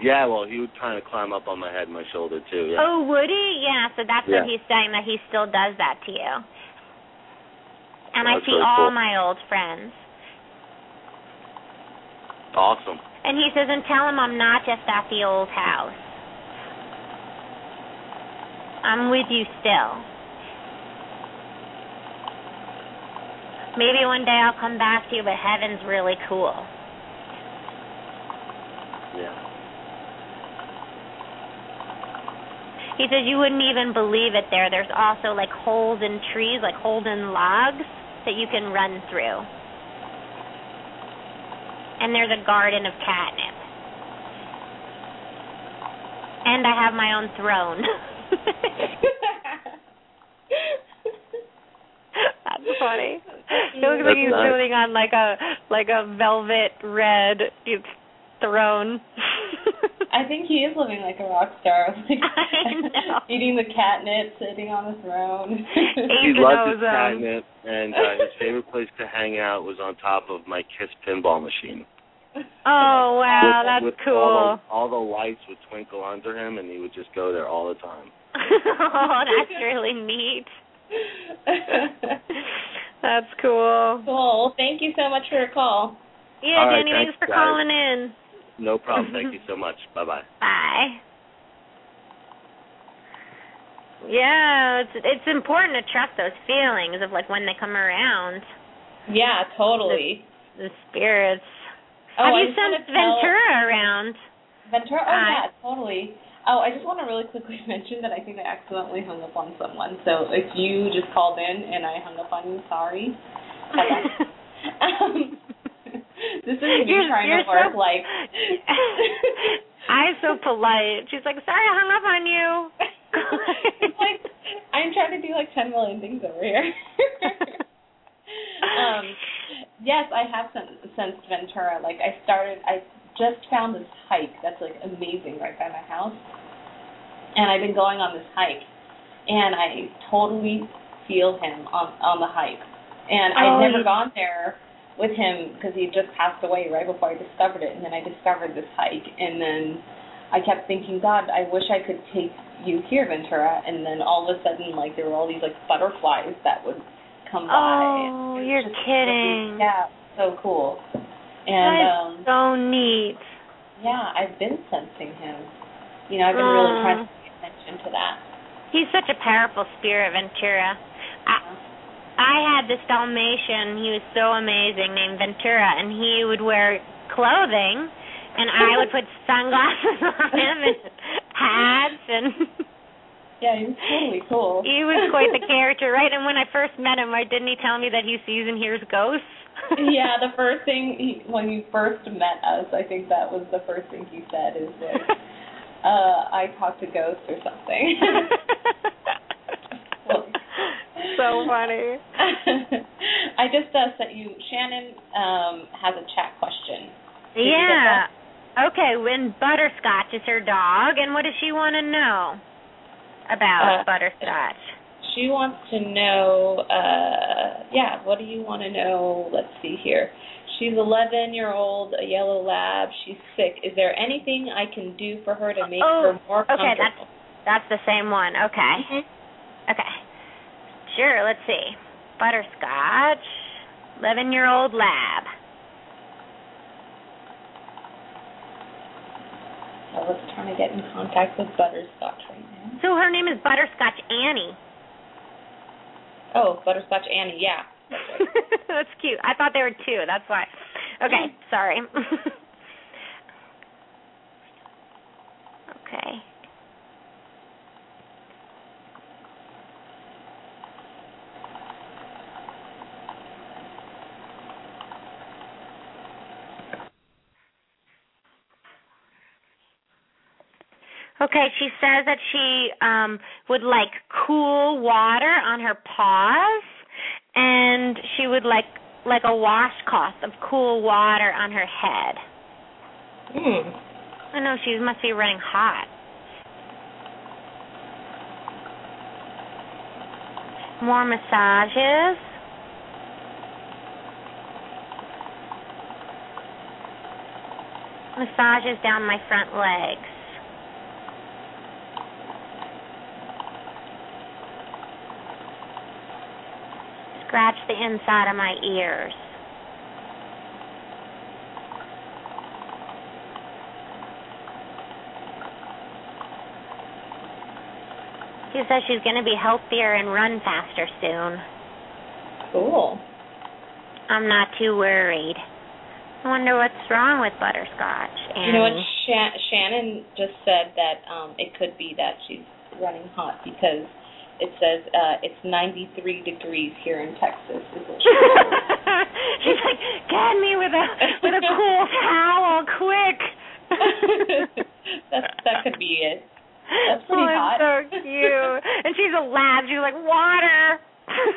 Yeah, well, he would kind of climb up on my head and my shoulder too. Yeah. Oh, would he? Yeah, so that's Yeah. what he's saying that he still does that to you. And Oh, I see really all cool. my old friends. Awesome. And he says, and tell him I'm not just at the old house. I'm with you still. Maybe one day I'll come back to you, but heaven's really cool. Yeah. He says you wouldn't even believe it there. There's also like holes in trees, like holes in logs that you can run through. And there's a garden of catnip. And I have my own throne. That's funny. It looks like he's nice. sitting on like a like a velvet red throne. I think he is living like a rock star, like I know. eating the catnip, sitting on the throne. He Even loved his catnip, and uh, his favorite place to hang out was on top of my Kiss pinball machine. Oh wow, with, that's with cool. All the, all the lights would twinkle under him, and he would just go there all the time. oh, that's really neat. That's cool. cool. Well, thank you so much for your call. Yeah, All right, Danny, thanks thanks, for guys. calling in. No problem. Thank you so much. Bye bye. Bye. Yeah, it's it's important to trust those feelings of like when they come around, Yeah, totally. the spirits. Oh, Have I you just sent Ventura around? Ventura? Oh, Hi. yeah, totally. Oh, I just want to really quickly mention that I think I accidentally hung up on someone. So if you just called in and I hung up on you, sorry. um, this is me You're- trying you're to work so- like. I'm so polite. She's like, sorry, I hung up on you. it's like I'm trying to do like ten million things over here. um, yes, I have sensed, sensed Ventura. Like I started, I just found this hike that's like amazing right by my house, and I've been going on this hike, and I totally feel him on on the hike, and Oh, I'd never gone there with him because he just passed away right before I discovered it, and then I discovered this hike, and then I kept thinking, God, I wish I could take you here, Ventura, and then all of a sudden, like there were all these like butterflies that would come by. Oh, and it was you're just kidding. really- yeah, so cool. And That is um so neat. yeah, I've been sensing him. You know, I've been really Aw. trying to pay attention to that. He's such a powerful spirit, Ventura. I, I had this Dalmatian. He was so amazing, named Ventura, and he would wear clothing, and I would put sunglasses on him and hats, and Yeah, he was totally cool. he was quite the character, right? And when I first met him, right, didn't he tell me that he sees and hears ghosts? yeah, the first thing he, when you first met us, I think that was the first thing he said is like, uh, I talk to ghosts or something. so funny. I just uh, sent you. Shannon um, has a chat question. Did Yeah. Okay, when Butterscotch is her dog, and what does she want to know about Uh, Butterscotch? She wants to know. Uh, yeah, what do you want to know? Let's see here. She's 11 year old, a yellow lab. She's sick. Is there anything I can do for her to make Oh, her more comfortable? okay, comfortable? That's the same one. Okay. Mhm. Okay. Sure, let's see. Butterscotch, 11 year old lab. I was trying to get in contact with Butterscotch right now. So her name is Butterscotch Annie. Oh, Butterscotch Annie, yeah. That's cute. I thought there were two. That's why. Okay, sorry. okay. Okay, she says that she um would like cool water on her paws and she would like like a washcloth of cool water on her head. Hmm. I know she must be running hot. More massages. Massages down my front legs. Scratch the inside of my ears. She says she's going to be healthier and run faster soon. Cool. I'm not too worried. I wonder what's wrong with Butterscotch. And You know what? Sha- Shannon just said that um it could be that she's running hot because it says uh it's 93 degrees here in Texas. Is what she she's like, get me with a with a cool towel, quick. that that could be it. That's pretty oh, hot. So cute. and she's a lab. She's like, water.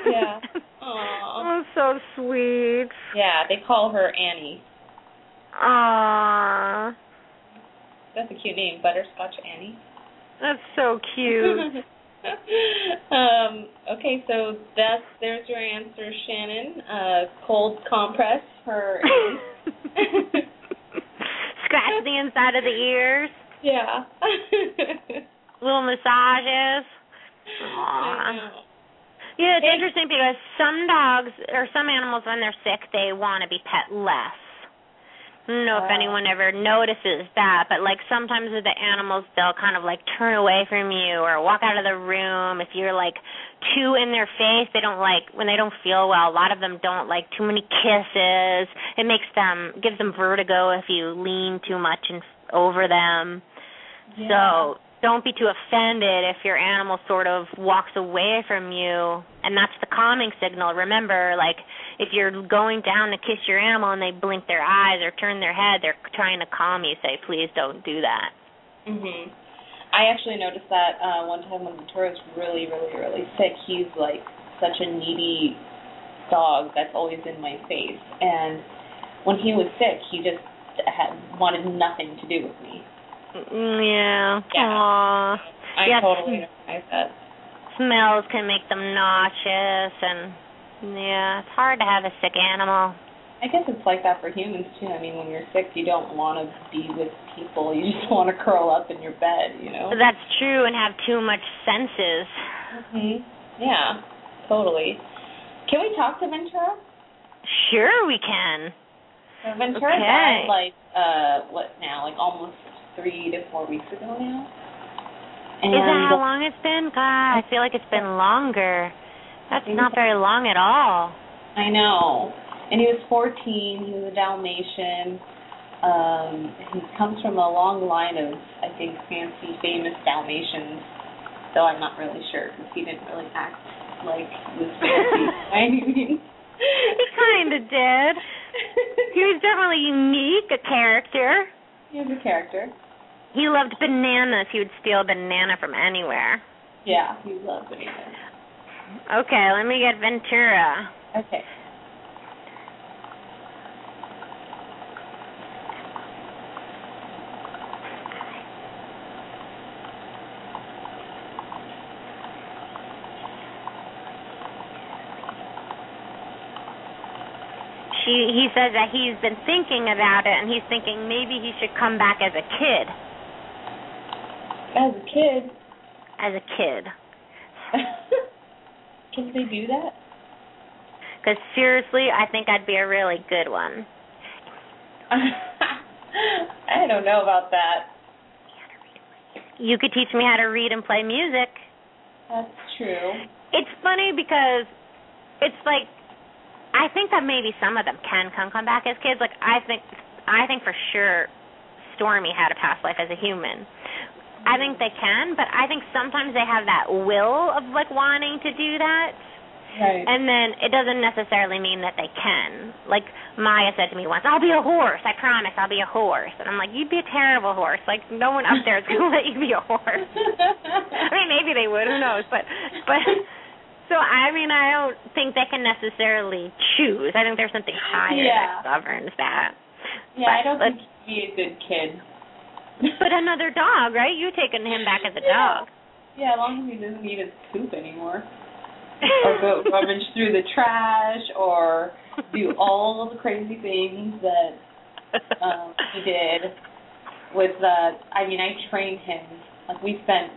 Yeah. Aw. Oh, so sweet. Yeah, they call her Annie. Aww. That's a cute name, Butterscotch Annie. That's so cute. Um, okay, so that's there's your answer, Shannon. Uh, cold compress for Scratch the inside of the ears. yeah. Little massages. Aww. Yeah, it's Hey. interesting because some dogs or some animals when they're sick they want to be pet less. I don't know if Oh. anyone ever notices that, but like sometimes with the animals they'll kind of like turn away from you or walk out of the room if you're like too in their face. They don't like when they don't feel well. A lot of them don't like too many kisses. It makes them gives them vertigo if you lean too much and over them. Yeah. So don't be too offended if your animal sort of walks away from you and that's the calming signal. Remember, like if you're going down to kiss your animal and they blink their eyes or turn their head, they're trying to calm you. Say, please don't do that. Mhm. I actually noticed that uh one time when Ventura's really, really, really sick, he's like such a needy dog that's always in my face. And when he was sick, he just had wanted nothing to do with me. Mm, Yeah. Yeah. Aw. I Yes. totally recognize that. Smells can make them nauseous and yeah, it's hard to have a sick animal. I guess it's like that for humans too. I mean, when you're sick, you don't want to be with people. You just want to curl up in your bed, you know. That's true and have too much senses. Mhm. Yeah, totally. Can we talk to Ventura? Sure we can. So Ventura Okay. died like uh what now? Like almost three to four weeks ago now. And Is that how long it's been? God, I feel like it's been longer. That's not very long at all. I know. And he was 14. He was a Dalmatian. Um, he comes from a long line of, I think, fancy, famous Dalmatians. Though I'm not really sure because he didn't really act like he was fancy. Mean, He kind of did. He was definitely unique, a character. He was a character. He loved bananas. He would steal a banana from anywhere. Yeah, he loved bananas. Okay, let me get Ventura. Okay. She he says that he's been thinking about it and he's thinking maybe he should come back as a kid. As a kid, As a kid. Can they do that? Because seriously, I think I'd be a really good one. I don't know about that. You could teach me how to read and play music. That's true. It's funny because it's like I think that maybe some of them can come come back as kids. Like I think I think for sure Stormy had a past life as a human. I think they can, but I think sometimes they have that will of like wanting to do that. Right. And then it doesn't necessarily mean that they can. Like Maya said to me once, "I'll be a horse. I promise, I'll be a horse." And I'm like, "You'd be a terrible horse. Like no one up there is gonna let you be a horse." I mean, maybe they would. Who knows? But but so I mean, I don't think they can necessarily choose. I think there's something higher Yeah. that governs that. yeah, I don't think he'd be a good kid. But another dog, right? You taking him back as a Yeah. dog. Yeah, as long as he doesn't eat his poop anymore. or go rummage through the trash or do all of the crazy things that um he did with uh I mean I trained him. Like we spent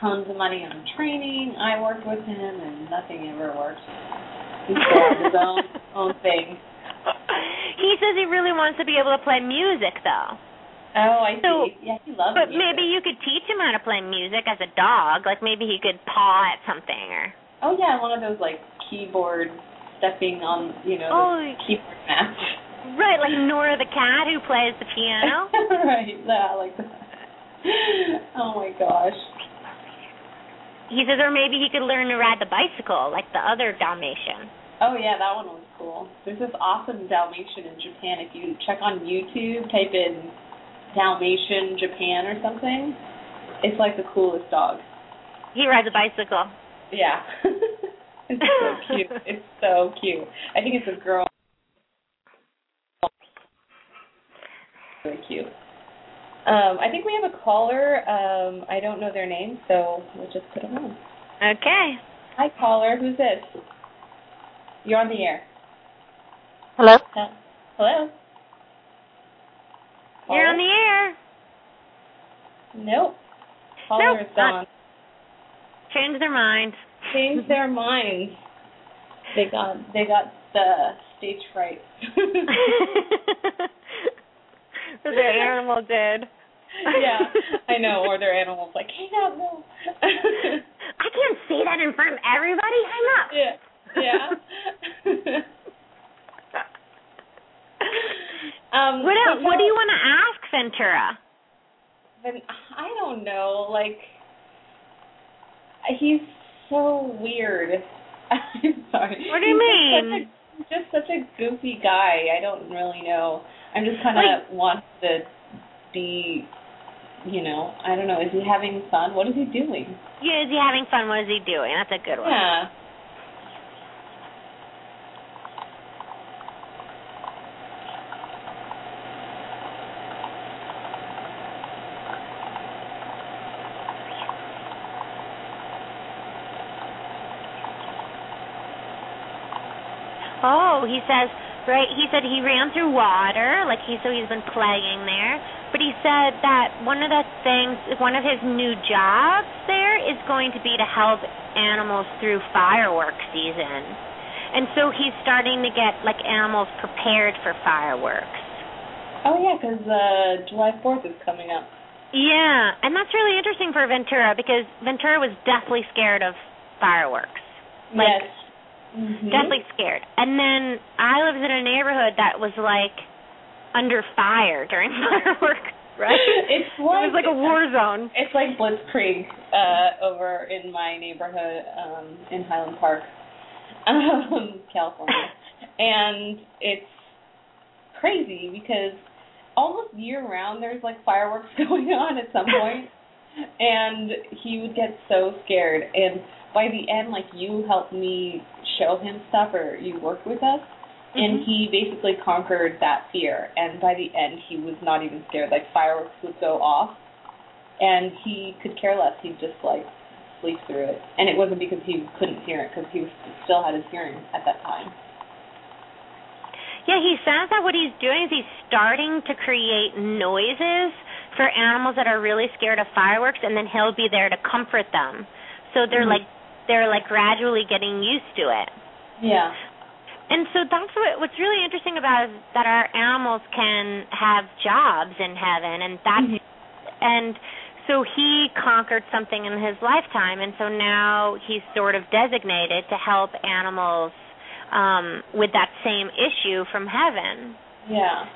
tons of money on training. I worked with him and nothing ever worked. He still has his own own thing. he says he really wants to be able to play music though. Oh, I see. Yeah, he loves But music. maybe you could teach him how to play music as a dog. Like maybe he could paw at something or Oh yeah, one of those like keyboard stepping on you know Oh. the keyboard match. Right, like Nora the cat who plays the piano. right, yeah, like that. Oh my gosh. He says or maybe he could learn to ride the bicycle like the other Dalmatian. Oh yeah, that one was cool. There's this awesome Dalmatian in Japan. If you check on YouTube, type in Dalmatian Japan or something, it's like the coolest dog. He rides a bicycle. Yeah. it's so cute. It's so cute. I think it's a girl. Really cute. Um, I think we have a caller. Um, I don't know their name, so we'll just put them on. Okay. Hi, caller. Who's this? You're on the air. Hello? Uh, hello. You're on the air. Nope. Caller Nope, is gone. Change their mind. Change their minds. They got they got the stage fright. their animal did. yeah, I know. Or their animal's like, hang up, no. I can't say that in front of everybody. Hang up. yeah, yeah. um, What else? What do you want to ask Ventura? Then I don't know. Like, he's so weird. I'm sorry. What do you He's mean? Just such, a, just such a goofy guy. I don't really know. I'm just kind of Like- want to be, you know, I don't know. Is he having fun? What is he doing? Yeah, is he having fun? What is he doing? That's a good one. Yeah. Oh, he says right. He said he ran through water, like he so he's been playing there. But he said that one of the things, one of his new jobs there is going to be to help animals through fireworks season, and so he's starting to get like animals prepared for fireworks. Oh yeah, 'cause uh, July Fourth is coming up. Yeah, and that's really interesting for Ventura because Ventura was deathly scared of fireworks. Like, yes. Mhm. deathly scared. And then I lived in a neighborhood that was like under fire during fireworks, right? It's it like was like a war zone. It's like Blitzkrieg uh, over in my neighborhood um, in Highland Park, um, California, and it's crazy because almost year round there's like fireworks going on at some point, and he would get so scared. And by the end, like you helped me show him stuff, or you worked with us. And Mhm. he basically conquered that fear. And by the end, he was not even scared. Like fireworks would go off, and he could care less. He'd just like sleep through it. And it wasn't because he couldn't hear it, because he was, still had his hearing at that time. Yeah, he says that what he's doing is he's starting to create noises for animals that are really scared of fireworks, and then he'll be there to comfort them. So they're Mhm. like they're like gradually getting used to it. Yeah. And so that's what what's really interesting about is that our animals can have jobs in heaven and that's Mhm. and so he conquered something in his lifetime and so now he's sort of designated to help animals um with that same issue from heaven. Yeah.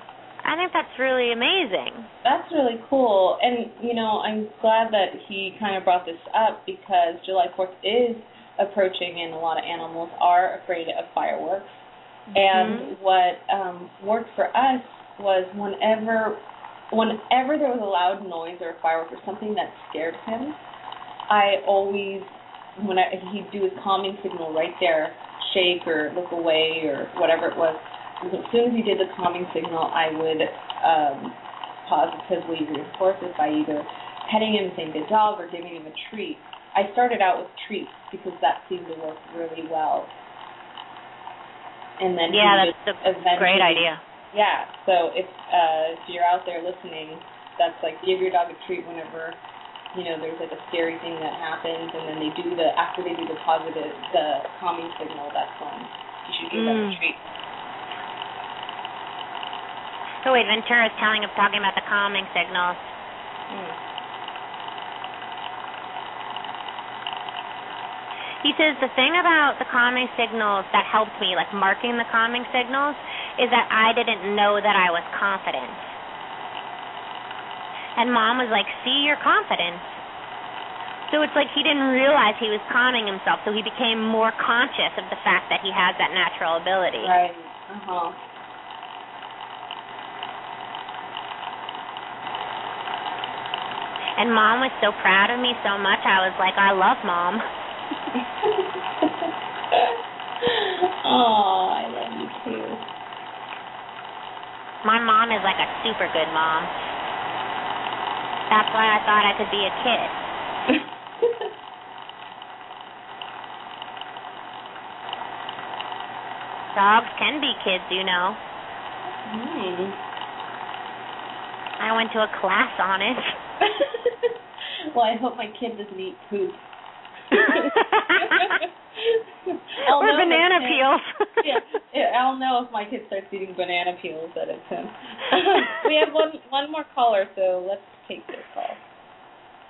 I think that's really amazing. That's really cool. And, you know, I'm glad that he kind of brought this up because July 4th is approaching and a lot of animals are afraid of fireworks. And what um worked for us was whenever whenever there was a loud noise or a firework or something that scared him, I always when I, he'd do his calming signal right there, shake or look away or whatever it was. As soon as he did the calming signal, I would um, positively reinforce it by either petting him saying good dog or giving him a treat. I started out with treats because that seemed to work really well. And then Yeah, that's a great idea. Yeah. So if uh, if you're out there listening, that's like give your dog a treat whenever you know there's like a scary thing that happens, and then they do the after they do the positive the calming signal. That's when you should give them a Mm. treat. So wait, Ventura's telling him talking about the calming signals. Mm. He says the thing about the calming signals that helped me, like marking the calming signals, is that I didn't know that I was confident. And mom was like, see, you're confident. So it's like he didn't realize he was calming himself, so he became more conscious of the fact that he has that natural ability. Right. Uh huh. And mom was so proud of me so much, I was like, I love mom. oh, I love you too. My mom is like a super good mom. That's why I thought I could be a kid. Dogs can be kids, you know. mm. I went to a class on it. well, I hope my kid doesn't eat poop. I'll or know banana peels. yeah, yeah, I'll know if my kid starts eating banana peels that it's him. we have one one more caller, so let's take this call.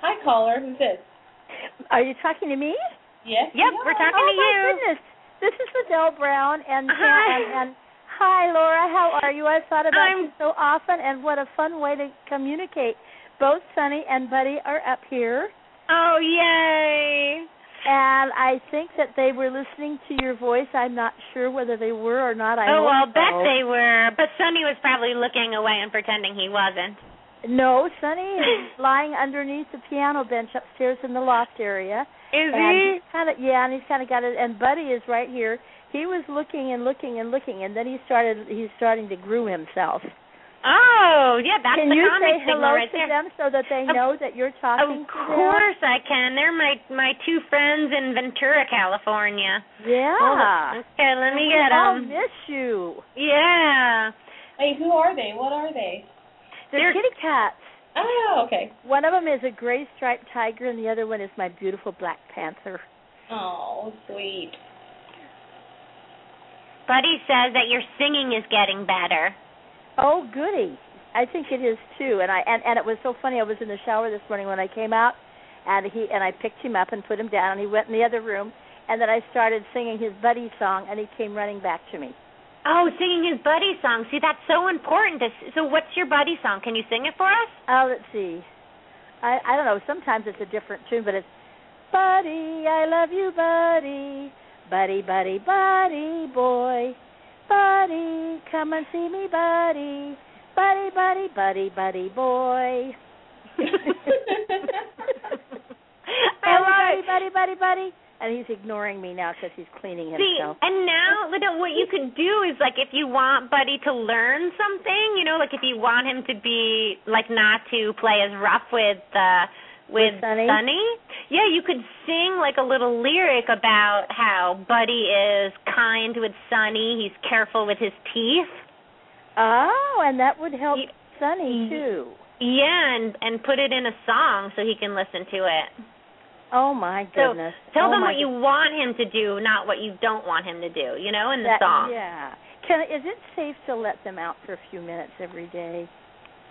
Hi, caller. Who's this? Are you talking to me? Yes. Yep, we're talking oh to my goodness. This is Liddell Brown and Hi. and, and hi Laura, how are you? I thought about I'm- you so often and what a fun way to communicate. Both Sonny and Buddy are up here Oh, yay. And I think that they were listening to your voice. I'm not sure whether they were or not. I oh, well, so. bet they were. But Sonny was probably looking away and pretending he wasn't. No, Sonny is lying underneath the piano bench upstairs in the loft area. Is and he? kind of yeah, and he's kind of got it. And Buddy is right here. He was looking and looking and looking, and then he started. He's starting to groom himself. Oh, yeah, that's can the you comic say hello right to there. them so that they Of- know that you're talking to them? Of course I can. They're my my two friends in Ventura, California. Yeah. Hold. Okay, let me we get all them. miss you. Yeah. Hey, who are they? What are they? They're, They're- kitty cats. Oh, okay. One of them is a gray striped tiger, and the other one is my beautiful black panther. Oh, sweet. Buddy says that your singing is getting better. Oh, goody! I think it is too. And I and and it was so funny. I was in the shower this morning when I came out, and he and I picked him up and put him down. and He went in the other room, and then I started singing his buddy song, and he came running back to me. Oh, singing his buddy song. See, that's so important. So, what's your buddy song? Can you sing it for us? Oh, let's see. I I don't know. Sometimes it's a different tune, but it's Buddy, I love you, Buddy, Buddy, Buddy, Buddy, boy, Buddy, come and see me, Buddy, Buddy, Buddy, Buddy, Buddy, boy. I love buddy, buddy, buddy, buddy. And he's ignoring me now because he's cleaning himself. See, and now, Lydia, what you could do is like if you want Buddy to learn something, you know, like if you want him to be like not to play as rough with uh with, With Sonny? yeah, you could sing like a little lyric about how Buddy is kind with Sonny. he's careful with his teeth. Oh, and that would help Y- Sonny y- too. Yeah, and and put it in a song so he can listen to it. Oh my goodness. So tell oh them what you want him to do, not what you don't want him to do. You know, in the that, song. Yeah. Can is it safe to let them out for a few minutes every day?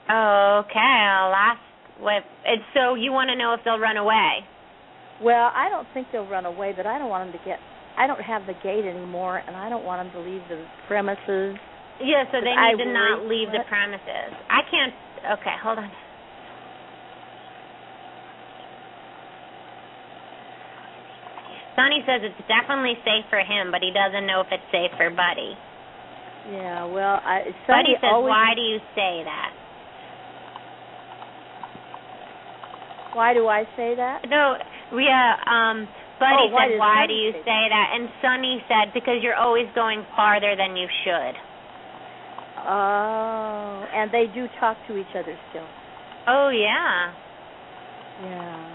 Okay, I'll ask. What? And so you want to know if they'll run away? Well, I don't think they'll run away, but I don't want them to get. I don't have the gate anymore, and I don't want them to leave the premises. Yeah, so they I need to not leave the premises. I can't. Okay, hold on. Sonny says it's definitely safe for him, but he doesn't know if it's safe for Buddy. Yeah. Well, I. Buddy says, always, "Why do you say that?" Why do I say that? No, yeah. Um, Buddy Oh, why said, "Why do you say say that?" And Sonny said, "Because you're always going farther than you should." Oh, and they do talk to each other still. Oh yeah. Yeah.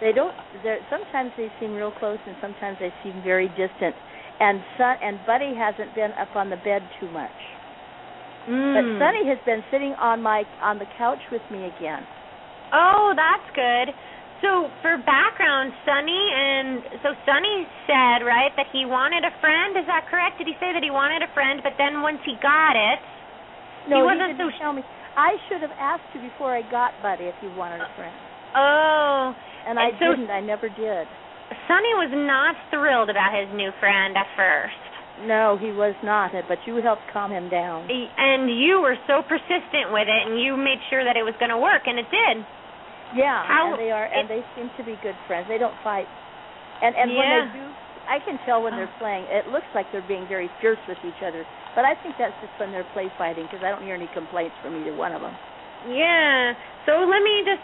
They don't. They're sometimes they seem real close, and sometimes they seem very distant. And Son and Buddy hasn't been up on the bed too much, but Mm. Sonny has been sitting on my on the couch with me again. Oh, that's good. So for background, Sonny and so Sonny said right that he wanted a friend. Is that correct? Did he say that he wanted a friend, but then once he got it, No, He wasn't didn't so- tell me. I should have asked you before I got Buddy if you wanted a uh, friend, oh, and I And so- didn't. I never did. Sonny was not thrilled about his new friend at first. No, he was not. But you helped calm him down. And you were so persistent with it, and you made sure that it was going to work, and it did. Yeah, How- and they are, and they seem to be good friends. They don't fight, and and when they do, I can tell when they're oh. playing. It looks like they're being very fierce with each other, but I think that's just when they're play fighting because I don't hear any complaints from either one of them. Yeah. So let me just.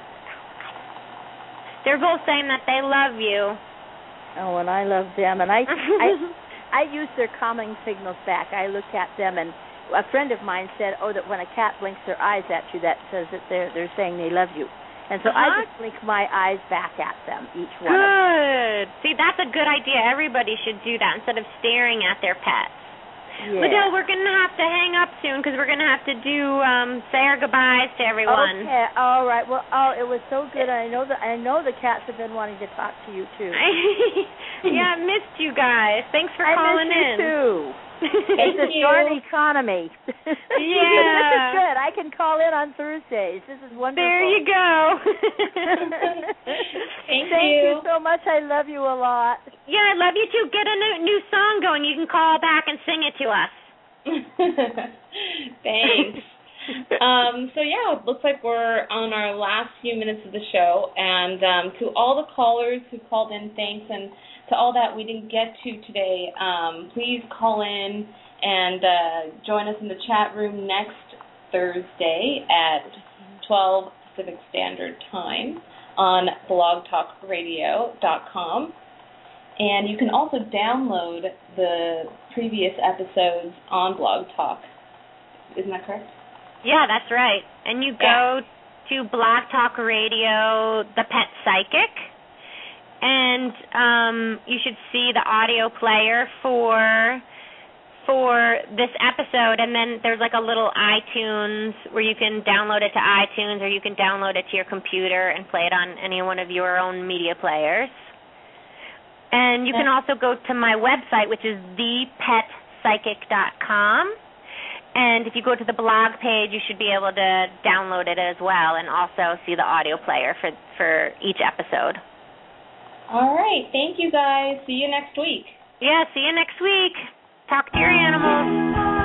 They're both saying that they love you. Oh, and I love them, and I I I use their calming signals back. I look at them, and a friend of mine said, "Oh, that when a cat blinks their eyes at you, that says that they're they're saying they love you." And so Uh-huh. I just blink my eyes back at them, each one. of them. Good. See, that's a good idea. Everybody should do that instead of staring at their pets. Yeah. Liddell, we're going to have to hang up soon because we're going to have to do um say our goodbyes to everyone. Okay, all right. Well, oh, it was so good. I know that I know the cats have been wanting to talk to you too. yeah, I missed you guys. Thanks for I calling in. too. It's a short economy. Yeah. this is good. I can call in on Thursdays. This is wonderful. There you go. Thank Thank you. you so much. I love you a lot. yeah, I love you too. Get a new, new song going. You can call back and sing it to us. Thanks. um, so yeah, it looks like we're on our last few minutes of the show, and um, to all the callers who called in, thanks, and to all that we didn't get to today, um, please call in and uh, join us in the chat room next Thursday at 12 Pacific Standard Time on blogtalkradio.com. And you can also download the previous episodes on Blog Talk. Isn't that correct? Yeah, that's right. And you go to Blog Talk Radio, The Pet Psychic, and um, you should see the audio player for for this episode. And then there's like a little iTunes where you can download it to iTunes, or you can download it to your computer and play it on any one of your own media players. And you can also go to my website, which is thepetpsychic.com. And if you go to the blog page, you should be able to download it as well, and also see the audio player for for each episode. All right. Thank you guys. See you next week. Yeah, see you next week. Talk to your animals.